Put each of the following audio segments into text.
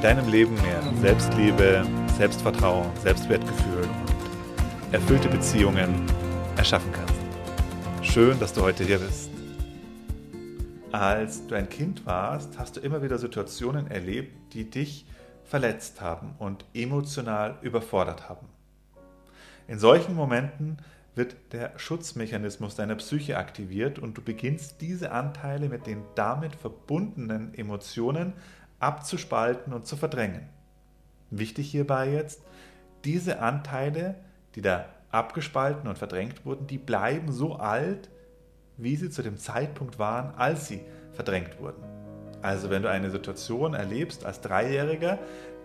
deinem Leben mehr Selbstliebe, Selbstvertrauen, Selbstwertgefühl und erfüllte Beziehungen erschaffen kannst. Schön, dass du heute hier bist. Als du ein Kind warst, hast du immer wieder Situationen erlebt, die dich verletzt haben und emotional überfordert haben. In solchen Momenten wird der Schutzmechanismus deiner Psyche aktiviert und du beginnst diese Anteile mit den damit verbundenen Emotionen abzuspalten und zu verdrängen. Wichtig hierbei jetzt, diese Anteile, die da abgespalten und verdrängt wurden, die bleiben so alt, wie sie zu dem Zeitpunkt waren, als sie verdrängt wurden. Also wenn du eine Situation erlebst als Dreijähriger,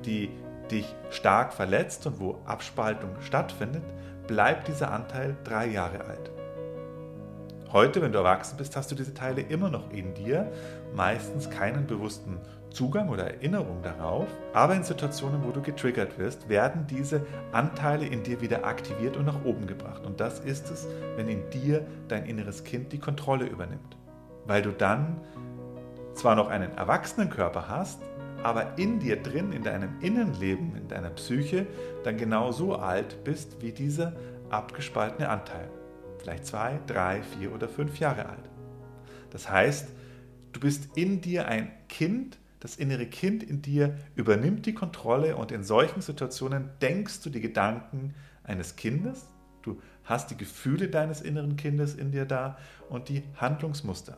die dich stark verletzt und wo Abspaltung stattfindet, bleibt dieser Anteil drei Jahre alt. Heute, wenn du erwachsen bist, hast du diese Teile immer noch in dir, meistens keinen bewussten Zugang oder Erinnerung darauf, aber in Situationen, wo du getriggert wirst, werden diese Anteile in dir wieder aktiviert und nach oben gebracht. Und das ist es, wenn in dir dein inneres Kind die Kontrolle übernimmt. Weil du dann zwar noch einen Erwachsenenkörper hast, aber in dir drin, in deinem Innenleben, in deiner Psyche, dann genau so alt bist wie dieser abgespaltene Anteil. Vielleicht zwei, drei, vier oder fünf Jahre alt. Das heißt, du bist in dir ein Kind, das innere Kind in dir übernimmt die Kontrolle und in solchen Situationen denkst du die Gedanken eines Kindes, du hast die Gefühle deines inneren Kindes in dir da und die Handlungsmuster.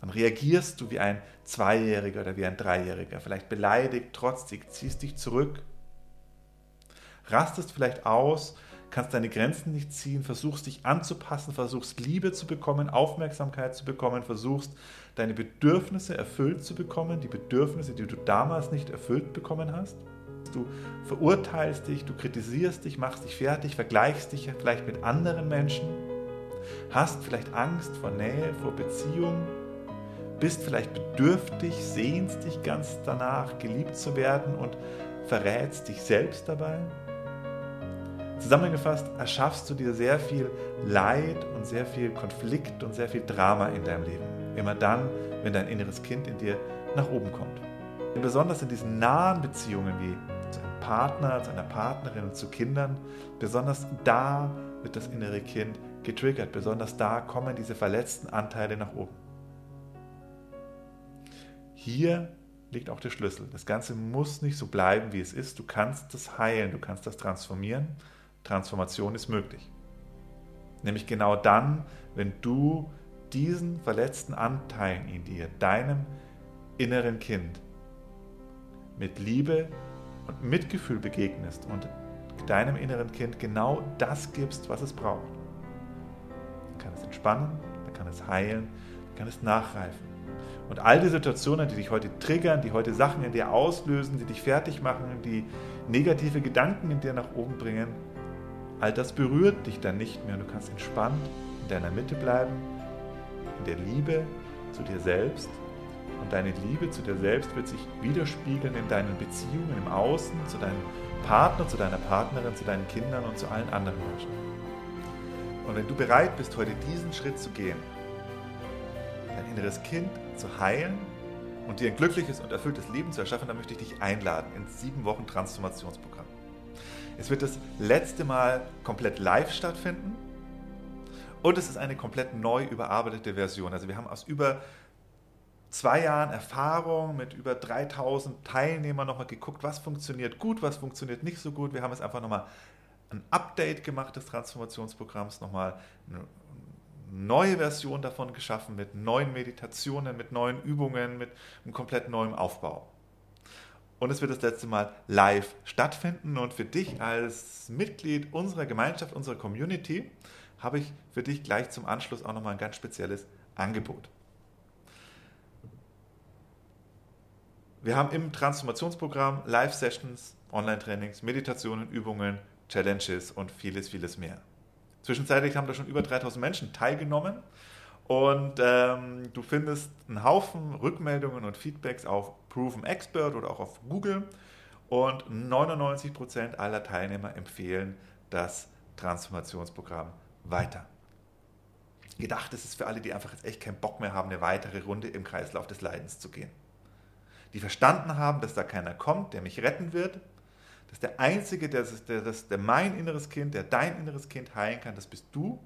Dann reagierst du wie ein Zweijähriger oder wie ein Dreijähriger, vielleicht beleidigt, trotzig, ziehst dich zurück, rastest vielleicht aus, kannst deine Grenzen nicht ziehen, versuchst dich anzupassen, versuchst Liebe zu bekommen, Aufmerksamkeit zu bekommen, versuchst deine Bedürfnisse erfüllt zu bekommen, die Bedürfnisse, die du damals nicht erfüllt bekommen hast. Du verurteilst dich, du kritisierst dich, machst dich fertig, vergleichst dich vielleicht mit anderen Menschen, hast vielleicht Angst vor Nähe, vor Beziehung, bist vielleicht bedürftig, sehnst dich ganz danach, geliebt zu werden und verrätst dich selbst dabei. Zusammengefasst erschaffst du dir sehr viel Leid und sehr viel Konflikt und sehr viel Drama in deinem Leben. Immer dann, wenn dein inneres Kind in dir nach oben kommt. Und besonders in diesen nahen Beziehungen wie zu einem Partner, zu einer Partnerin zu Kindern, besonders da wird das innere Kind getriggert. Besonders da kommen diese verletzten Anteile nach oben. Hier liegt auch der Schlüssel. Das Ganze muss nicht so bleiben, wie es ist. Du kannst das heilen, du kannst das transformieren. Transformation ist möglich. Nämlich genau dann, wenn du diesen verletzten Anteilen in dir, deinem inneren Kind, mit Liebe und Mitgefühl begegnest und deinem inneren Kind genau das gibst, was es braucht. Dann kann es entspannen, dann kann es heilen, dann kann es nachreifen. Und all die Situationen, die dich heute triggern, die heute Sachen in dir auslösen, die dich fertig machen, die negative Gedanken in dir nach oben bringen, all das berührt dich dann nicht mehr. Du kannst entspannt in deiner Mitte bleiben in der Liebe zu dir selbst. Und deine Liebe zu dir selbst wird sich widerspiegeln in deinen Beziehungen im Außen, zu deinem Partner, zu deiner Partnerin, zu deinen Kindern und zu allen anderen Menschen. Und wenn du bereit bist, heute diesen Schritt zu gehen, dein inneres Kind zu heilen und dir ein glückliches und erfülltes Leben zu erschaffen, dann möchte ich dich einladen ins sieben Wochen Transformationsprogramm. Es wird das letzte Mal komplett live stattfinden und es ist eine komplett neu überarbeitete Version. Also wir haben aus über zwei Jahren Erfahrung mit über 3000 Teilnehmern nochmal geguckt, was funktioniert gut, was funktioniert nicht so gut. Wir haben jetzt einfach nochmal ein Update gemacht des Transformationsprogramms, nochmal eine neue Version davon geschaffen mit neuen Meditationen, mit neuen Übungen, mit einem komplett neuen Aufbau. Und es wird das letzte Mal live stattfinden. Und für dich als Mitglied unserer Gemeinschaft, unserer Community, habe ich für dich gleich zum Anschluss auch nochmal ein ganz spezielles Angebot. Wir haben im Transformationsprogramm Live-Sessions, Online-Trainings, Meditationen, Übungen, Challenges und vieles, vieles mehr. Zwischenzeitlich haben da schon über 3000 Menschen teilgenommen und ähm, du findest einen Haufen Rückmeldungen und Feedbacks auf Proven Expert oder auch auf Google und 99% aller Teilnehmer empfehlen das Transformationsprogramm weiter. Gedacht ist es für alle, die einfach jetzt echt keinen Bock mehr haben, eine weitere Runde im Kreislauf des Leidens zu gehen. Die verstanden haben, dass da keiner kommt, der mich retten wird, dass der Einzige, der, der, der, der mein inneres Kind, der dein inneres Kind heilen kann, das bist du.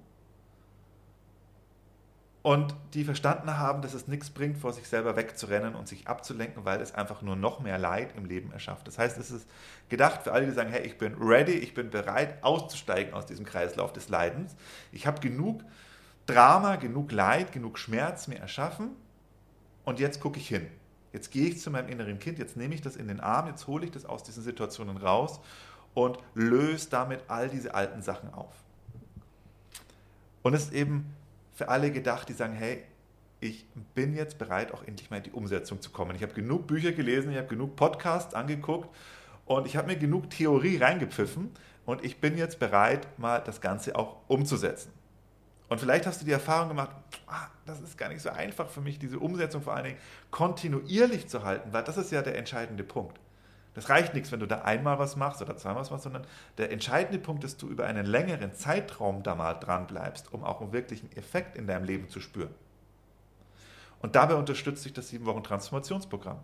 Und die verstanden haben, dass es nichts bringt, vor sich selber wegzurennen und sich abzulenken, weil es einfach nur noch mehr Leid im Leben erschafft. Das heißt, es ist gedacht für alle, die sagen, hey, ich bin ready, ich bin bereit, auszusteigen aus diesem Kreislauf des Leidens. Ich habe genug Drama, genug Leid, genug Schmerz mir erschaffen und jetzt gucke ich hin. Jetzt gehe ich zu meinem inneren Kind, jetzt nehme ich das in den Arm, jetzt hole ich das aus diesen Situationen raus und löse damit all diese alten Sachen auf. Und es ist eben für alle gedacht, die sagen, hey, ich bin jetzt bereit, auch endlich mal in die Umsetzung zu kommen. Ich habe genug Bücher gelesen, ich habe genug Podcasts angeguckt und ich habe mir genug Theorie reingepfiffen und ich bin jetzt bereit, mal das Ganze auch umzusetzen. Und vielleicht hast du die Erfahrung gemacht, ah, das ist gar nicht so einfach für mich, diese Umsetzung vor allen Dingen kontinuierlich zu halten, weil das ist ja der entscheidende Punkt. Das reicht nichts, wenn du da einmal was machst oder zweimal was machst, sondern der entscheidende Punkt ist, dass du über einen längeren Zeitraum da mal dran bleibst, um auch einen wirklichen Effekt in deinem Leben zu spüren. Und dabei unterstützt dich das 7 Wochen Transformationsprogramm.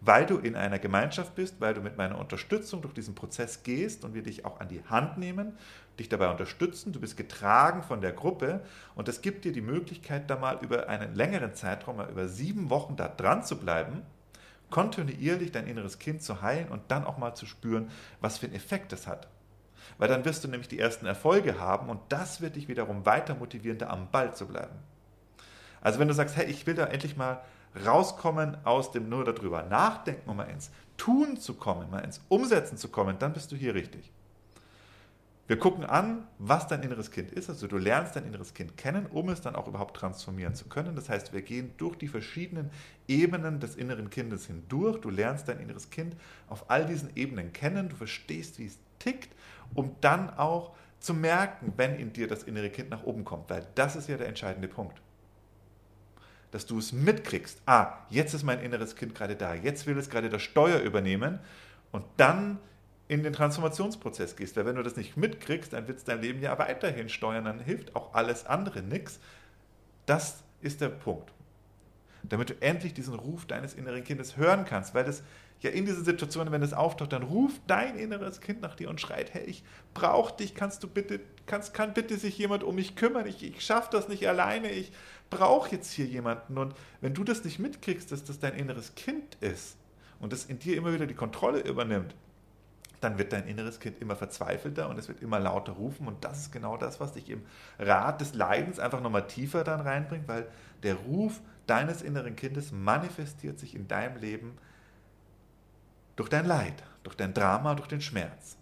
Weil du in einer Gemeinschaft bist, weil du mit meiner Unterstützung durch diesen Prozess gehst und wir dich auch an die Hand nehmen, dich dabei unterstützen, du bist getragen von der Gruppe und das gibt dir die Möglichkeit, da mal über einen längeren Zeitraum, mal über sieben Wochen da dran zu bleiben, kontinuierlich dein inneres Kind zu heilen und dann auch mal zu spüren, was für einen Effekt das hat. Weil dann wirst du nämlich die ersten Erfolge haben und das wird dich wiederum weiter motivieren, da am Ball zu bleiben. Also wenn du sagst, hey, ich will da endlich mal rauskommen aus dem nur darüber nachdenken, um mal ins Tun zu kommen, mal ins Umsetzen zu kommen, dann bist du hier richtig. Wir gucken an, was dein inneres Kind ist. Also du lernst dein inneres Kind kennen, um es dann auch überhaupt transformieren zu können. Das heißt, wir gehen durch die verschiedenen Ebenen des inneren Kindes hindurch. Du lernst dein inneres Kind auf all diesen Ebenen kennen. Du verstehst, wie es tickt, um dann auch zu merken, wenn in dir das innere Kind nach oben kommt. Weil das ist ja der entscheidende Punkt dass du es mitkriegst. Ah, jetzt ist mein inneres Kind gerade da, jetzt will es gerade das Steuer übernehmen und dann in den Transformationsprozess gehst. Weil wenn du das nicht mitkriegst, dann wird es dein Leben ja weiterhin steuern, dann hilft auch alles andere nichts. Das ist der Punkt. Damit du endlich diesen Ruf deines inneren Kindes hören kannst, weil das ja in dieser Situation, wenn es auftaucht, dann ruft dein inneres Kind nach dir und schreit, hey, ich brauche dich, kannst du bitte, kannst, kann bitte sich jemand um mich kümmern, ich, ich schaffe das nicht alleine, ich brauche jetzt hier jemanden. Und wenn du das nicht mitkriegst, dass das dein inneres Kind ist und das in dir immer wieder die Kontrolle übernimmt, dann wird dein inneres Kind immer verzweifelter und es wird immer lauter rufen. Und das ist genau das, was dich im Rat des Leidens einfach nochmal tiefer dann reinbringt, weil der Ruf deines inneren Kindes manifestiert sich in deinem Leben durch dein Leid, durch dein Drama, durch den Schmerz.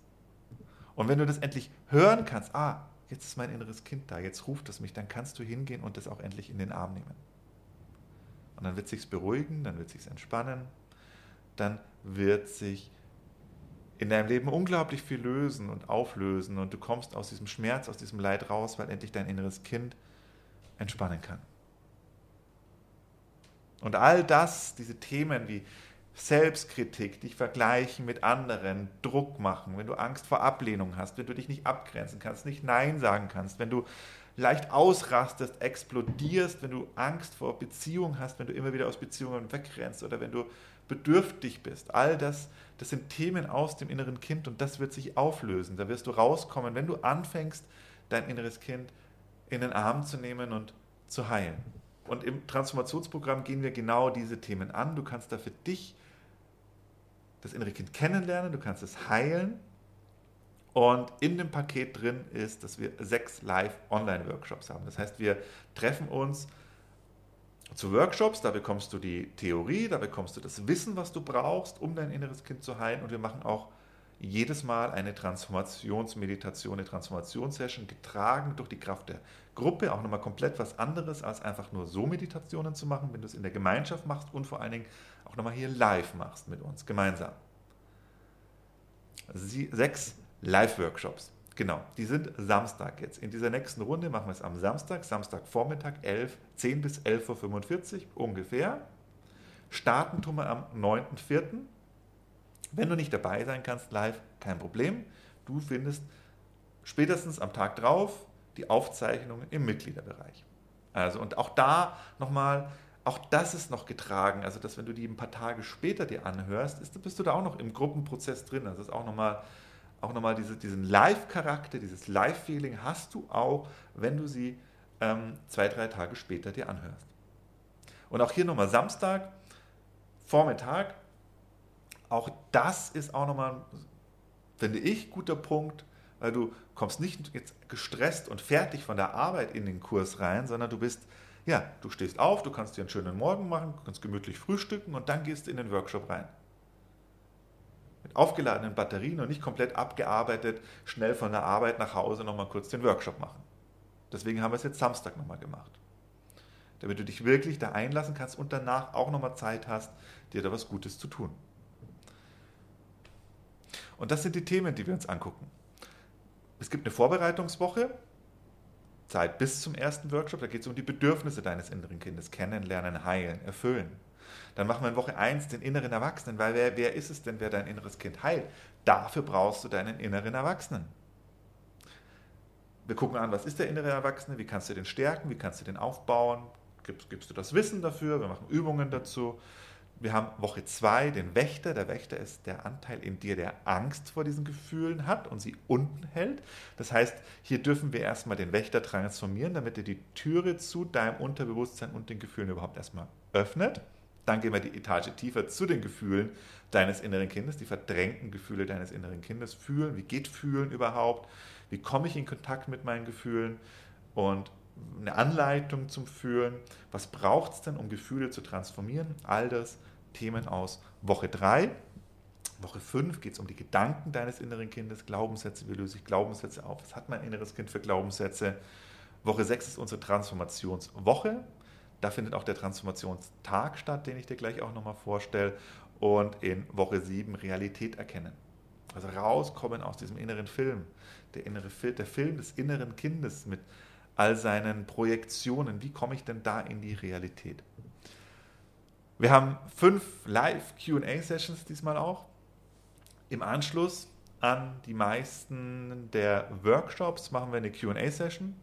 Und wenn du das endlich hören kannst, ah, jetzt ist mein inneres Kind da, jetzt ruft es mich, dann kannst du hingehen und das auch endlich in den Arm nehmen. Und dann wird sich beruhigen, dann wird sich entspannen, dann wird sich in deinem Leben unglaublich viel lösen und auflösen und du kommst aus diesem Schmerz, aus diesem Leid raus, weil endlich dein inneres Kind entspannen kann. Und all das, diese Themen wie Selbstkritik, dich vergleichen mit anderen, Druck machen, wenn du Angst vor Ablehnung hast, wenn du dich nicht abgrenzen kannst, nicht Nein sagen kannst, wenn du leicht ausrastest, explodierst, wenn du Angst vor Beziehungen hast, wenn du immer wieder aus Beziehungen wegrennst oder wenn du bedürftig bist. All das, das sind Themen aus dem inneren Kind und das wird sich auflösen. Da wirst du rauskommen, wenn du anfängst, dein inneres Kind in den Arm zu nehmen und zu heilen. Und im Transformationsprogramm gehen wir genau diese Themen an. Du kannst da für dich das innere Kind kennenlernen, du kannst es heilen. Und in dem Paket drin ist, dass wir sechs Live-Online-Workshops haben. Das heißt, wir treffen uns zu Workshops, da bekommst du die Theorie, da bekommst du das Wissen, was du brauchst, um dein inneres Kind zu heilen. Und wir machen auch jedes Mal eine Transformationsmeditation, eine Transformationssession, getragen durch die Kraft der Gruppe. Auch nochmal komplett was anderes, als einfach nur so Meditationen zu machen, wenn du es in der Gemeinschaft machst und vor allen Dingen auch nochmal hier live machst mit uns gemeinsam. Sie, sechs Live-Workshops. Genau, die sind Samstag jetzt. In dieser nächsten Runde machen wir es am Samstag, Samstagvormittag, 11, 10 bis 11.45 Uhr ungefähr. Starten tun wir am 9.4. Wenn du nicht dabei sein kannst live, kein Problem. Du findest spätestens am Tag drauf die Aufzeichnungen im Mitgliederbereich. Also und auch da nochmal, auch das ist noch getragen. Also dass wenn du die ein paar Tage später dir anhörst, ist, bist du da auch noch im Gruppenprozess drin. Das ist auch nochmal auch nochmal diese, diesen Live-Charakter, dieses Live-Feeling hast du auch, wenn du sie ähm, zwei, drei Tage später dir anhörst. Und auch hier nochmal Samstag, Vormittag, auch das ist auch nochmal, finde ich, guter Punkt, weil du kommst nicht jetzt gestresst und fertig von der Arbeit in den Kurs rein, sondern du bist, ja, du stehst auf, du kannst dir einen schönen Morgen machen, kannst gemütlich frühstücken und dann gehst du in den Workshop rein mit aufgeladenen Batterien und nicht komplett abgearbeitet, schnell von der Arbeit nach Hause nochmal kurz den Workshop machen. Deswegen haben wir es jetzt Samstag nochmal gemacht. Damit du dich wirklich da einlassen kannst und danach auch nochmal Zeit hast, dir da was Gutes zu tun. Und das sind die Themen, die wir uns angucken. Es gibt eine Vorbereitungswoche, Zeit bis zum ersten Workshop, da geht es um die Bedürfnisse deines inneren Kindes, kennenlernen, heilen, erfüllen. Dann machen wir in Woche 1 den inneren Erwachsenen, weil wer, wer ist es denn, wer dein inneres Kind heilt? Dafür brauchst du deinen inneren Erwachsenen. Wir gucken an, was ist der innere Erwachsene, wie kannst du den stärken, wie kannst du den aufbauen, gibst, gibst du das Wissen dafür, wir machen Übungen dazu. Wir haben Woche 2 den Wächter. Der Wächter ist der Anteil in dir, der Angst vor diesen Gefühlen hat und sie unten hält. Das heißt, hier dürfen wir erstmal den Wächter transformieren, damit er die Türe zu deinem Unterbewusstsein und den Gefühlen überhaupt erstmal öffnet. Dann gehen wir die Etage tiefer zu den Gefühlen deines inneren Kindes, die verdrängten Gefühle deines inneren Kindes. Fühlen, wie geht Fühlen überhaupt? Wie komme ich in Kontakt mit meinen Gefühlen? Und eine Anleitung zum Fühlen. Was braucht es denn, um Gefühle zu transformieren? All das Themen aus Woche 3. Woche 5 geht es um die Gedanken deines inneren Kindes, Glaubenssätze, wie löse ich Glaubenssätze auf? Was hat mein inneres Kind für Glaubenssätze? Woche 6 ist unsere Transformationswoche. Da findet auch der Transformationstag statt, den ich dir gleich auch nochmal vorstelle. Und in Woche 7 Realität erkennen. Also rauskommen aus diesem inneren Film. Der, innere Film, der Film des inneren Kindes mit all seinen Projektionen. Wie komme ich denn da in die Realität? Wir haben fünf Live-QA-Sessions diesmal auch. Im Anschluss an die meisten der Workshops machen wir eine QA-Session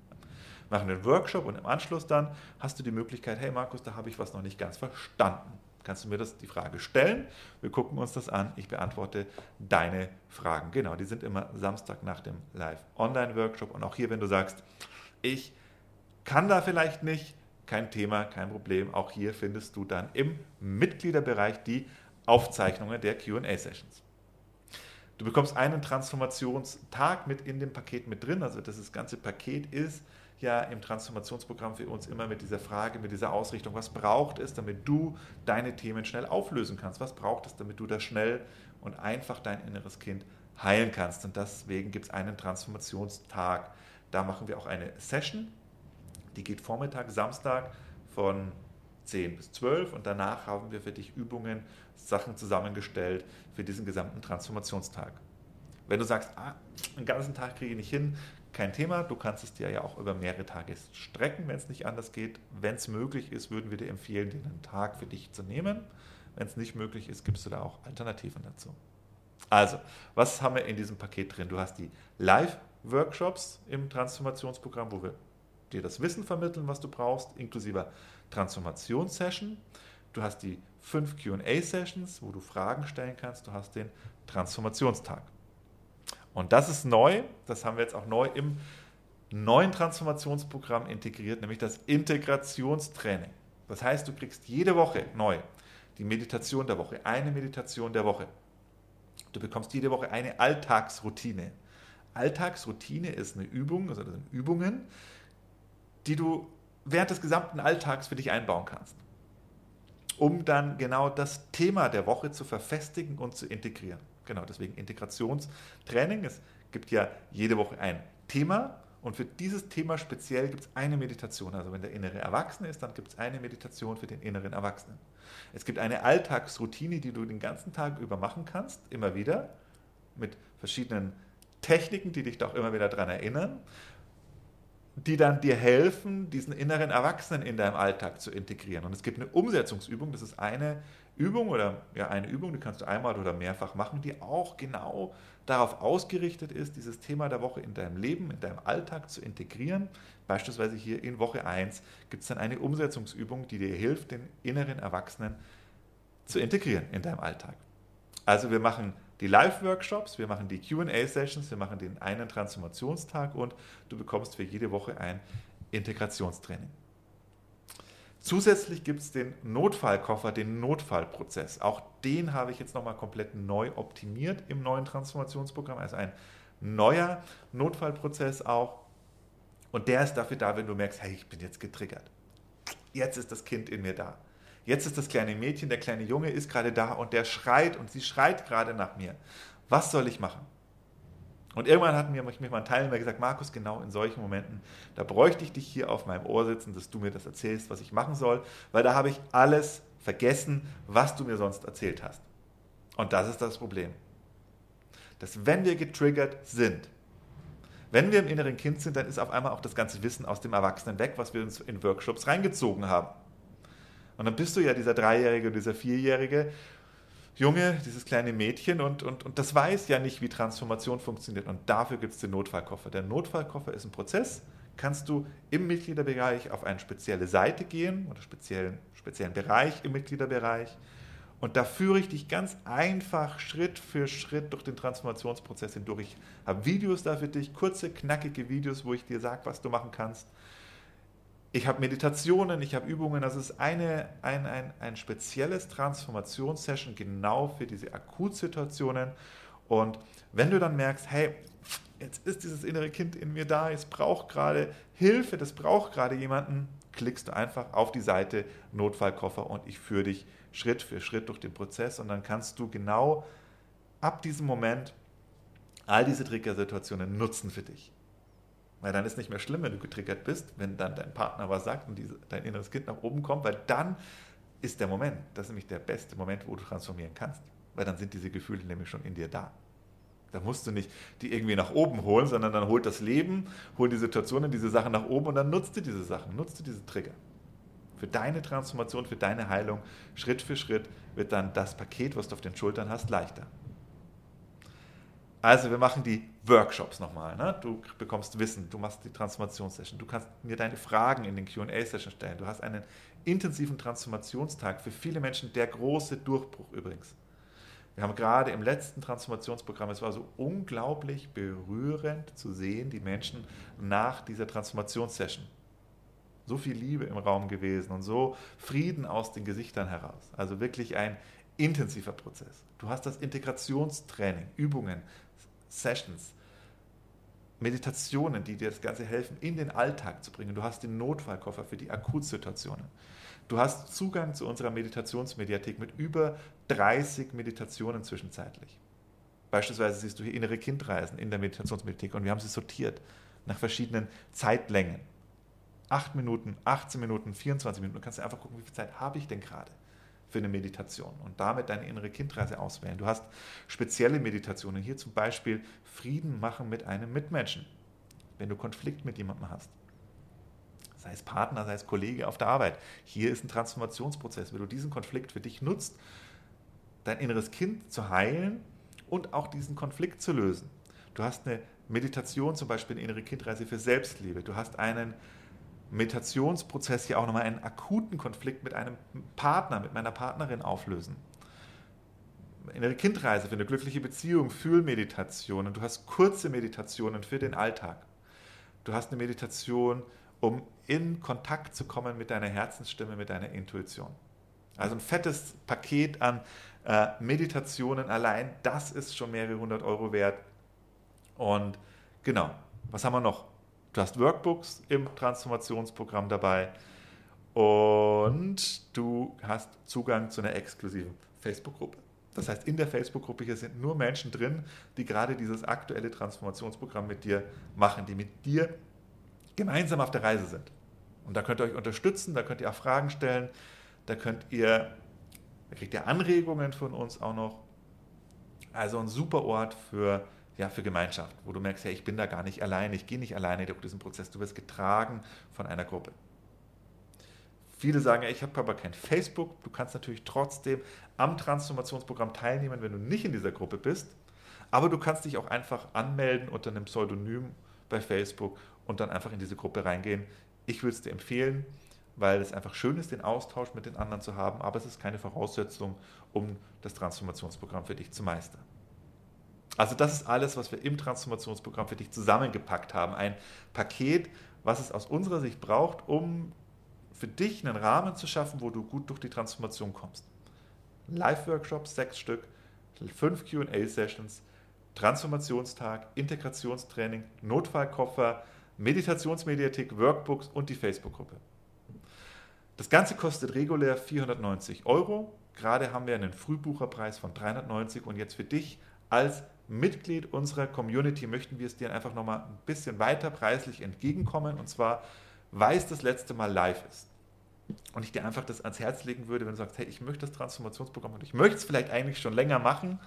machen einen Workshop und im Anschluss dann hast du die Möglichkeit, hey Markus, da habe ich was noch nicht ganz verstanden. Kannst du mir das die Frage stellen? Wir gucken uns das an. Ich beantworte deine Fragen. Genau, die sind immer Samstag nach dem Live-Online-Workshop. Und auch hier, wenn du sagst, ich kann da vielleicht nicht, kein Thema, kein Problem. Auch hier findest du dann im Mitgliederbereich die Aufzeichnungen der QA-Sessions. Du bekommst einen Transformationstag mit in dem Paket mit drin. Also das ganze Paket ist ja im Transformationsprogramm für uns immer mit dieser Frage, mit dieser Ausrichtung, was braucht es, damit du deine Themen schnell auflösen kannst? Was braucht es, damit du da schnell und einfach dein inneres Kind heilen kannst? Und deswegen gibt es einen Transformationstag. Da machen wir auch eine Session, die geht Vormittag, Samstag von 10 bis 12 und danach haben wir für dich Übungen, Sachen zusammengestellt für diesen gesamten Transformationstag. Wenn du sagst, ah, einen ganzen Tag kriege ich nicht hin, kein Thema. Du kannst es dir ja auch über mehrere Tage strecken, wenn es nicht anders geht. Wenn es möglich ist, würden wir dir empfehlen, den einen Tag für dich zu nehmen. Wenn es nicht möglich ist, gibst du da auch Alternativen dazu. Also, was haben wir in diesem Paket drin? Du hast die Live-Workshops im Transformationsprogramm, wo wir dir das Wissen vermitteln, was du brauchst, inklusive Transformationssession. Du hast die fünf QA-Sessions, wo du Fragen stellen kannst. Du hast den Transformationstag. Und das ist neu, das haben wir jetzt auch neu im neuen Transformationsprogramm integriert, nämlich das Integrationstraining. Das heißt, du kriegst jede Woche neu die Meditation der Woche, eine Meditation der Woche. Du bekommst jede Woche eine Alltagsroutine. Alltagsroutine ist eine Übung, also das sind Übungen, die du während des gesamten Alltags für dich einbauen kannst, um dann genau das Thema der Woche zu verfestigen und zu integrieren. Genau, deswegen Integrationstraining. Es gibt ja jede Woche ein Thema und für dieses Thema speziell gibt es eine Meditation. Also wenn der innere Erwachsene ist, dann gibt es eine Meditation für den inneren Erwachsenen. Es gibt eine Alltagsroutine, die du den ganzen Tag über machen kannst, immer wieder, mit verschiedenen Techniken, die dich doch immer wieder daran erinnern, die dann dir helfen, diesen inneren Erwachsenen in deinem Alltag zu integrieren. Und es gibt eine Umsetzungsübung, das ist eine Übung oder ja, eine Übung, die kannst du einmal oder mehrfach machen, die auch genau darauf ausgerichtet ist, dieses Thema der Woche in deinem Leben, in deinem Alltag zu integrieren. Beispielsweise hier in Woche 1 gibt es dann eine Umsetzungsübung, die dir hilft, den inneren Erwachsenen zu integrieren in deinem Alltag. Also wir machen die Live-Workshops, wir machen die QA-Sessions, wir machen den einen Transformationstag und du bekommst für jede Woche ein Integrationstraining. Zusätzlich gibt es den Notfallkoffer, den Notfallprozess. Auch den habe ich jetzt nochmal komplett neu optimiert im neuen Transformationsprogramm. Also ein neuer Notfallprozess auch. Und der ist dafür da, wenn du merkst, hey, ich bin jetzt getriggert. Jetzt ist das Kind in mir da. Jetzt ist das kleine Mädchen, der kleine Junge ist gerade da und der schreit und sie schreit gerade nach mir. Was soll ich machen? Und irgendwann hat mir, mir mal Teilnehmer gesagt, Markus, genau in solchen Momenten, da bräuchte ich dich hier auf meinem Ohr sitzen, dass du mir das erzählst, was ich machen soll, weil da habe ich alles vergessen, was du mir sonst erzählt hast. Und das ist das Problem. Dass wenn wir getriggert sind, wenn wir im inneren Kind sind, dann ist auf einmal auch das ganze Wissen aus dem Erwachsenen weg, was wir uns in Workshops reingezogen haben. Und dann bist du ja dieser Dreijährige oder dieser Vierjährige, Junge, dieses kleine Mädchen und, und, und das weiß ja nicht, wie Transformation funktioniert. Und dafür gibt es den Notfallkoffer. Der Notfallkoffer ist ein Prozess, kannst du im Mitgliederbereich auf eine spezielle Seite gehen oder speziellen, speziellen Bereich im Mitgliederbereich. Und da führe ich dich ganz einfach Schritt für Schritt durch den Transformationsprozess hindurch. Ich habe Videos da für dich, kurze, knackige Videos, wo ich dir sage, was du machen kannst. Ich habe Meditationen, ich habe Übungen. Das ist eine, ein, ein, ein spezielles Transformationssession genau für diese Akutsituationen. Und wenn du dann merkst, hey, jetzt ist dieses innere Kind in mir da, es braucht gerade Hilfe, das braucht gerade jemanden, klickst du einfach auf die Seite Notfallkoffer und ich führe dich Schritt für Schritt durch den Prozess und dann kannst du genau ab diesem Moment all diese Triggersituationen nutzen für dich. Weil dann ist nicht mehr schlimm, wenn du getriggert bist, wenn dann dein Partner was sagt und diese, dein inneres Kind nach oben kommt, weil dann ist der Moment, das ist nämlich der beste Moment, wo du transformieren kannst. Weil dann sind diese Gefühle nämlich schon in dir da. Da musst du nicht die irgendwie nach oben holen, sondern dann holt das Leben, holt die Situationen, diese Sachen nach oben und dann nutzt du diese Sachen, nutzt du diese Trigger. Für deine Transformation, für deine Heilung, Schritt für Schritt wird dann das Paket, was du auf den Schultern hast, leichter. Also wir machen die Workshops nochmal. Ne? Du bekommst Wissen, du machst die Transformationssession, du kannst mir deine Fragen in den QA-Session stellen. Du hast einen intensiven Transformationstag für viele Menschen, der große Durchbruch übrigens. Wir haben gerade im letzten Transformationsprogramm, es war so unglaublich berührend zu sehen, die Menschen nach dieser Transformationssession. So viel Liebe im Raum gewesen und so Frieden aus den Gesichtern heraus. Also wirklich ein intensiver Prozess. Du hast das Integrationstraining, Übungen, Sessions, Meditationen, die dir das Ganze helfen, in den Alltag zu bringen. Du hast den Notfallkoffer für die Akutsituationen. Du hast Zugang zu unserer Meditationsmediathek mit über 30 Meditationen zwischenzeitlich. Beispielsweise siehst du hier innere Kindreisen in der Meditationsmediathek und wir haben sie sortiert nach verschiedenen Zeitlängen. 8 Minuten, 18 Minuten, 24 Minuten. Du kannst einfach gucken, wie viel Zeit habe ich denn gerade für eine Meditation und damit deine innere Kindreise auswählen. Du hast spezielle Meditationen, hier zum Beispiel Frieden machen mit einem Mitmenschen, wenn du Konflikt mit jemandem hast. Sei es Partner, sei es Kollege auf der Arbeit. Hier ist ein Transformationsprozess. Wenn du diesen Konflikt für dich nutzt, dein inneres Kind zu heilen und auch diesen Konflikt zu lösen. Du hast eine Meditation, zum Beispiel eine innere Kindreise für Selbstliebe. Du hast einen Meditationsprozess hier auch nochmal einen akuten Konflikt mit einem Partner, mit meiner Partnerin auflösen. Innere Kindreise für eine glückliche Beziehung, Fühlmeditationen. Du hast kurze Meditationen für den Alltag. Du hast eine Meditation, um in Kontakt zu kommen mit deiner Herzensstimme, mit deiner Intuition. Also ein fettes Paket an äh, Meditationen allein, das ist schon mehrere hundert Euro wert. Und genau, was haben wir noch? Du hast Workbooks im Transformationsprogramm dabei und du hast Zugang zu einer exklusiven Facebook-Gruppe. Das heißt, in der Facebook-Gruppe hier sind nur Menschen drin, die gerade dieses aktuelle Transformationsprogramm mit dir machen, die mit dir gemeinsam auf der Reise sind. Und da könnt ihr euch unterstützen, da könnt ihr auch Fragen stellen, da könnt ihr Da kriegt ihr Anregungen von uns auch noch. Also ein super Ort für, ja, für Gemeinschaft, wo du merkst, hey, ich bin da gar nicht alleine, ich gehe nicht alleine durch diesen Prozess, du wirst getragen von einer Gruppe. Viele sagen, ich habe aber kein Facebook. Du kannst natürlich trotzdem am Transformationsprogramm teilnehmen, wenn du nicht in dieser Gruppe bist. Aber du kannst dich auch einfach anmelden unter einem Pseudonym bei Facebook und dann einfach in diese Gruppe reingehen. Ich würde es dir empfehlen, weil es einfach schön ist, den Austausch mit den anderen zu haben, aber es ist keine Voraussetzung, um das Transformationsprogramm für dich zu meistern. Also das ist alles, was wir im Transformationsprogramm für dich zusammengepackt haben. Ein Paket, was es aus unserer Sicht braucht, um für dich einen Rahmen zu schaffen, wo du gut durch die Transformation kommst. Live-Workshops, sechs Stück, fünf QA-Sessions, Transformationstag, Integrationstraining, Notfallkoffer, Meditationsmediathek, Workbooks und die Facebook-Gruppe. Das Ganze kostet regulär 490 Euro. Gerade haben wir einen Frühbucherpreis von 390 und jetzt für dich als Mitglied unserer Community möchten wir es dir einfach nochmal ein bisschen weiter preislich entgegenkommen und zwar, weil es das letzte Mal live ist und ich dir einfach das ans Herz legen würde, wenn du sagst, hey, ich möchte das Transformationsprogramm und ich möchte es vielleicht eigentlich schon länger machen,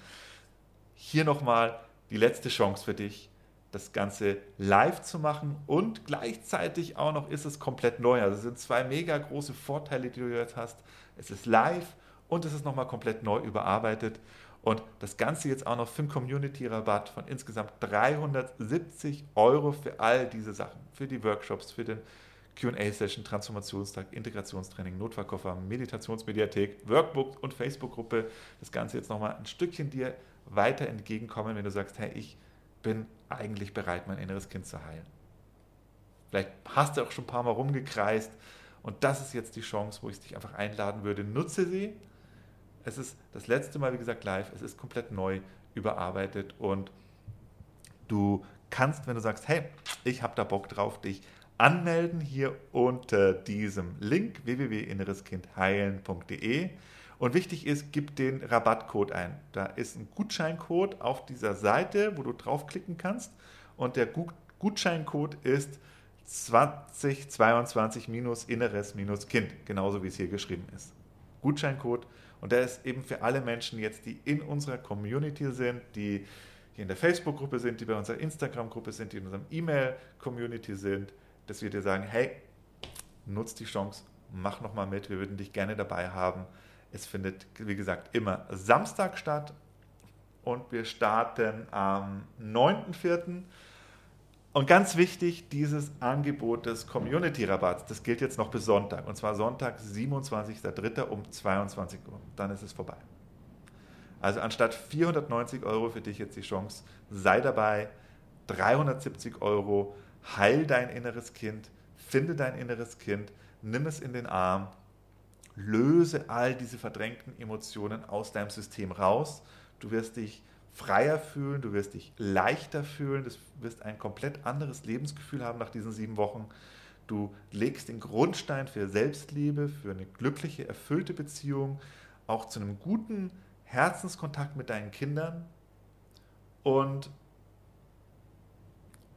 hier nochmal die letzte Chance für dich, das Ganze live zu machen und gleichzeitig auch noch ist es komplett neu. Also es sind zwei mega große Vorteile, die du jetzt hast. Es ist live und es ist nochmal komplett neu überarbeitet. Und das Ganze jetzt auch noch für einen Community-Rabatt von insgesamt 370 Euro für all diese Sachen. Für die Workshops, für den QA-Session, Transformationstag, Integrationstraining, Notfallkoffer, Meditationsmediathek, Workbook und Facebook-Gruppe. Das Ganze jetzt nochmal ein Stückchen dir weiter entgegenkommen, wenn du sagst, hey, ich bin eigentlich bereit, mein inneres Kind zu heilen. Vielleicht hast du auch schon ein paar Mal rumgekreist und das ist jetzt die Chance, wo ich dich einfach einladen würde. Nutze sie. Es ist das letzte Mal, wie gesagt, live. Es ist komplett neu überarbeitet und du kannst, wenn du sagst, hey, ich habe da Bock drauf, dich anmelden hier unter diesem Link www.innereskindheilen.de. Und wichtig ist, gib den Rabattcode ein. Da ist ein Gutscheincode auf dieser Seite, wo du draufklicken kannst. Und der Gutscheincode ist 2022 Inneres Kind, genauso wie es hier geschrieben ist. Gutscheincode. Und der ist eben für alle Menschen jetzt, die in unserer Community sind, die hier in der Facebook-Gruppe sind, die bei unserer Instagram-Gruppe sind, die in unserem E-Mail-Community sind, dass wir dir sagen, hey, nutz die Chance, mach nochmal mit, wir würden dich gerne dabei haben. Es findet, wie gesagt, immer Samstag statt und wir starten am 9.4. Und ganz wichtig, dieses Angebot des Community-Rabatts, das gilt jetzt noch bis Sonntag. Und zwar Sonntag, 27.03. um 22 Uhr. Dann ist es vorbei. Also anstatt 490 Euro für dich jetzt die Chance, sei dabei. 370 Euro heil dein inneres Kind, finde dein inneres Kind, nimm es in den Arm, löse all diese verdrängten Emotionen aus deinem System raus. Du wirst dich freier fühlen, du wirst dich leichter fühlen, du wirst ein komplett anderes Lebensgefühl haben nach diesen sieben Wochen. Du legst den Grundstein für Selbstliebe, für eine glückliche, erfüllte Beziehung, auch zu einem guten Herzenskontakt mit deinen Kindern und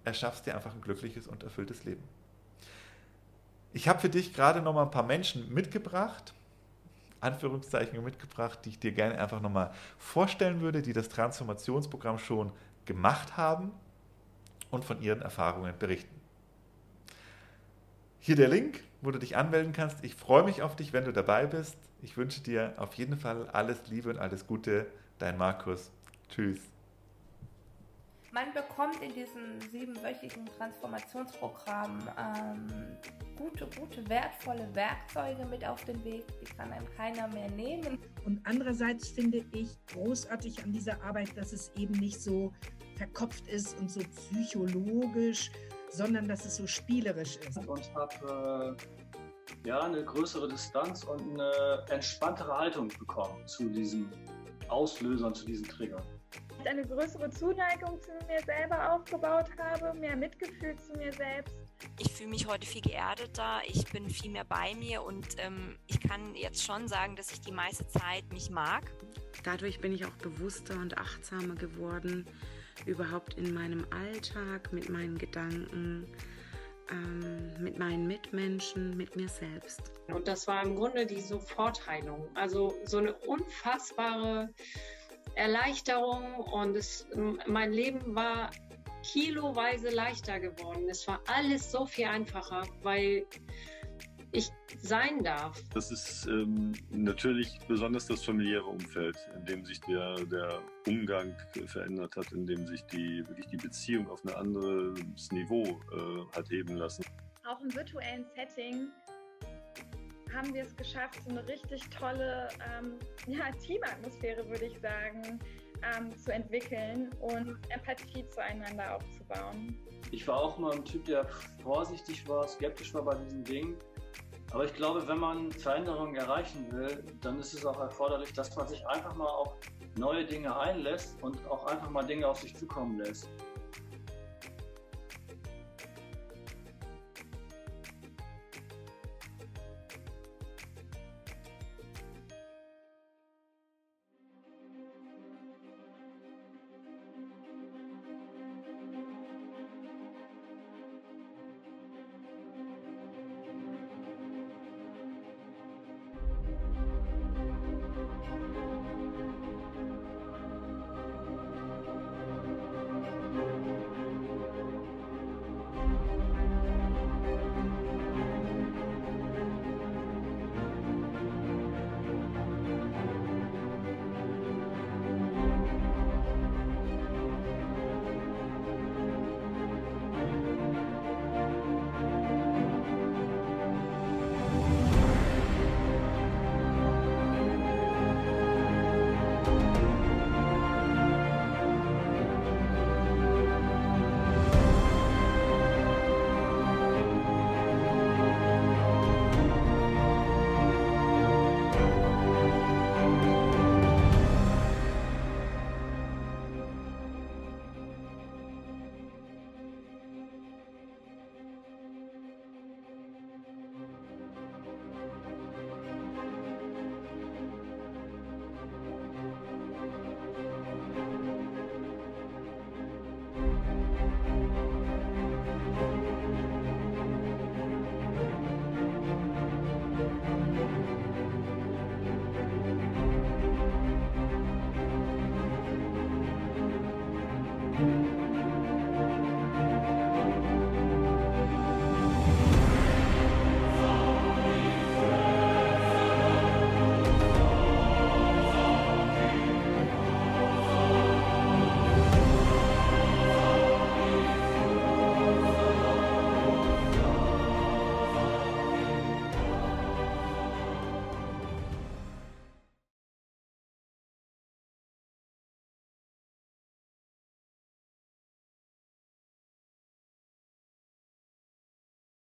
erschaffst dir einfach ein glückliches und erfülltes Leben. Ich habe für dich gerade noch mal ein paar Menschen mitgebracht, Anführungszeichen mitgebracht, die ich dir gerne einfach noch mal vorstellen würde, die das Transformationsprogramm schon gemacht haben und von ihren Erfahrungen berichten. Hier der Link, wo du dich anmelden kannst. Ich freue mich auf dich, wenn du dabei bist. Ich wünsche dir auf jeden Fall alles Liebe und alles Gute. Dein Markus. Tschüss. Man bekommt in diesem siebenwöchigen Transformationsprogramm ähm, gute, gute, wertvolle Werkzeuge mit auf den Weg. Die kann einem keiner mehr nehmen. Und andererseits finde ich großartig an dieser Arbeit, dass es eben nicht so verkopft ist und so psychologisch, sondern dass es so spielerisch ist. Und habe äh, ja, eine größere Distanz und eine entspanntere Haltung bekommen zu diesen Auslösern, zu diesen Triggern eine größere Zuneigung zu mir selber aufgebaut habe, mehr Mitgefühl zu mir selbst. Ich fühle mich heute viel geerdeter, ich bin viel mehr bei mir und ähm, ich kann jetzt schon sagen, dass ich die meiste Zeit mich mag. Dadurch bin ich auch bewusster und achtsamer geworden, überhaupt in meinem Alltag, mit meinen Gedanken. ähm, mit meinen Mitmenschen, mit mir selbst. Und das war im Grunde die Sofortheilung. Also so eine unfassbare Erleichterung und es, mein Leben war kiloweise leichter geworden. Es war alles so viel einfacher, weil ich sein darf. Das ist ähm, natürlich besonders das familiäre Umfeld, in dem sich der, der Umgang verändert hat, in dem sich die, wirklich die Beziehung auf ein anderes Niveau äh, hat heben lassen. Auch im virtuellen Setting haben wir es geschafft, so eine richtig tolle ähm, ja, Teamatmosphäre, würde ich sagen, ähm, zu entwickeln und Empathie zueinander aufzubauen. Ich war auch mal ein Typ, der vorsichtig war, skeptisch war bei diesen Dingen. Aber ich glaube, wenn man Veränderungen erreichen will, dann ist es auch erforderlich, dass man sich einfach mal auf neue Dinge einlässt und auch einfach mal Dinge auf sich zukommen lässt.